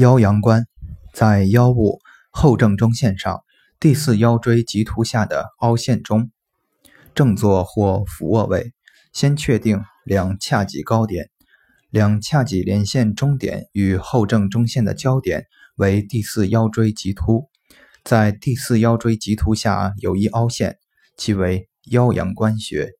腰阳关在腰部后正中线上第四腰椎棘突下的凹陷中正坐或俯卧位先确定两髂脊高点两髂脊连线中点与后正中线的交点为第四腰椎棘突。在第四腰椎棘突下有一凹陷即为腰阳关穴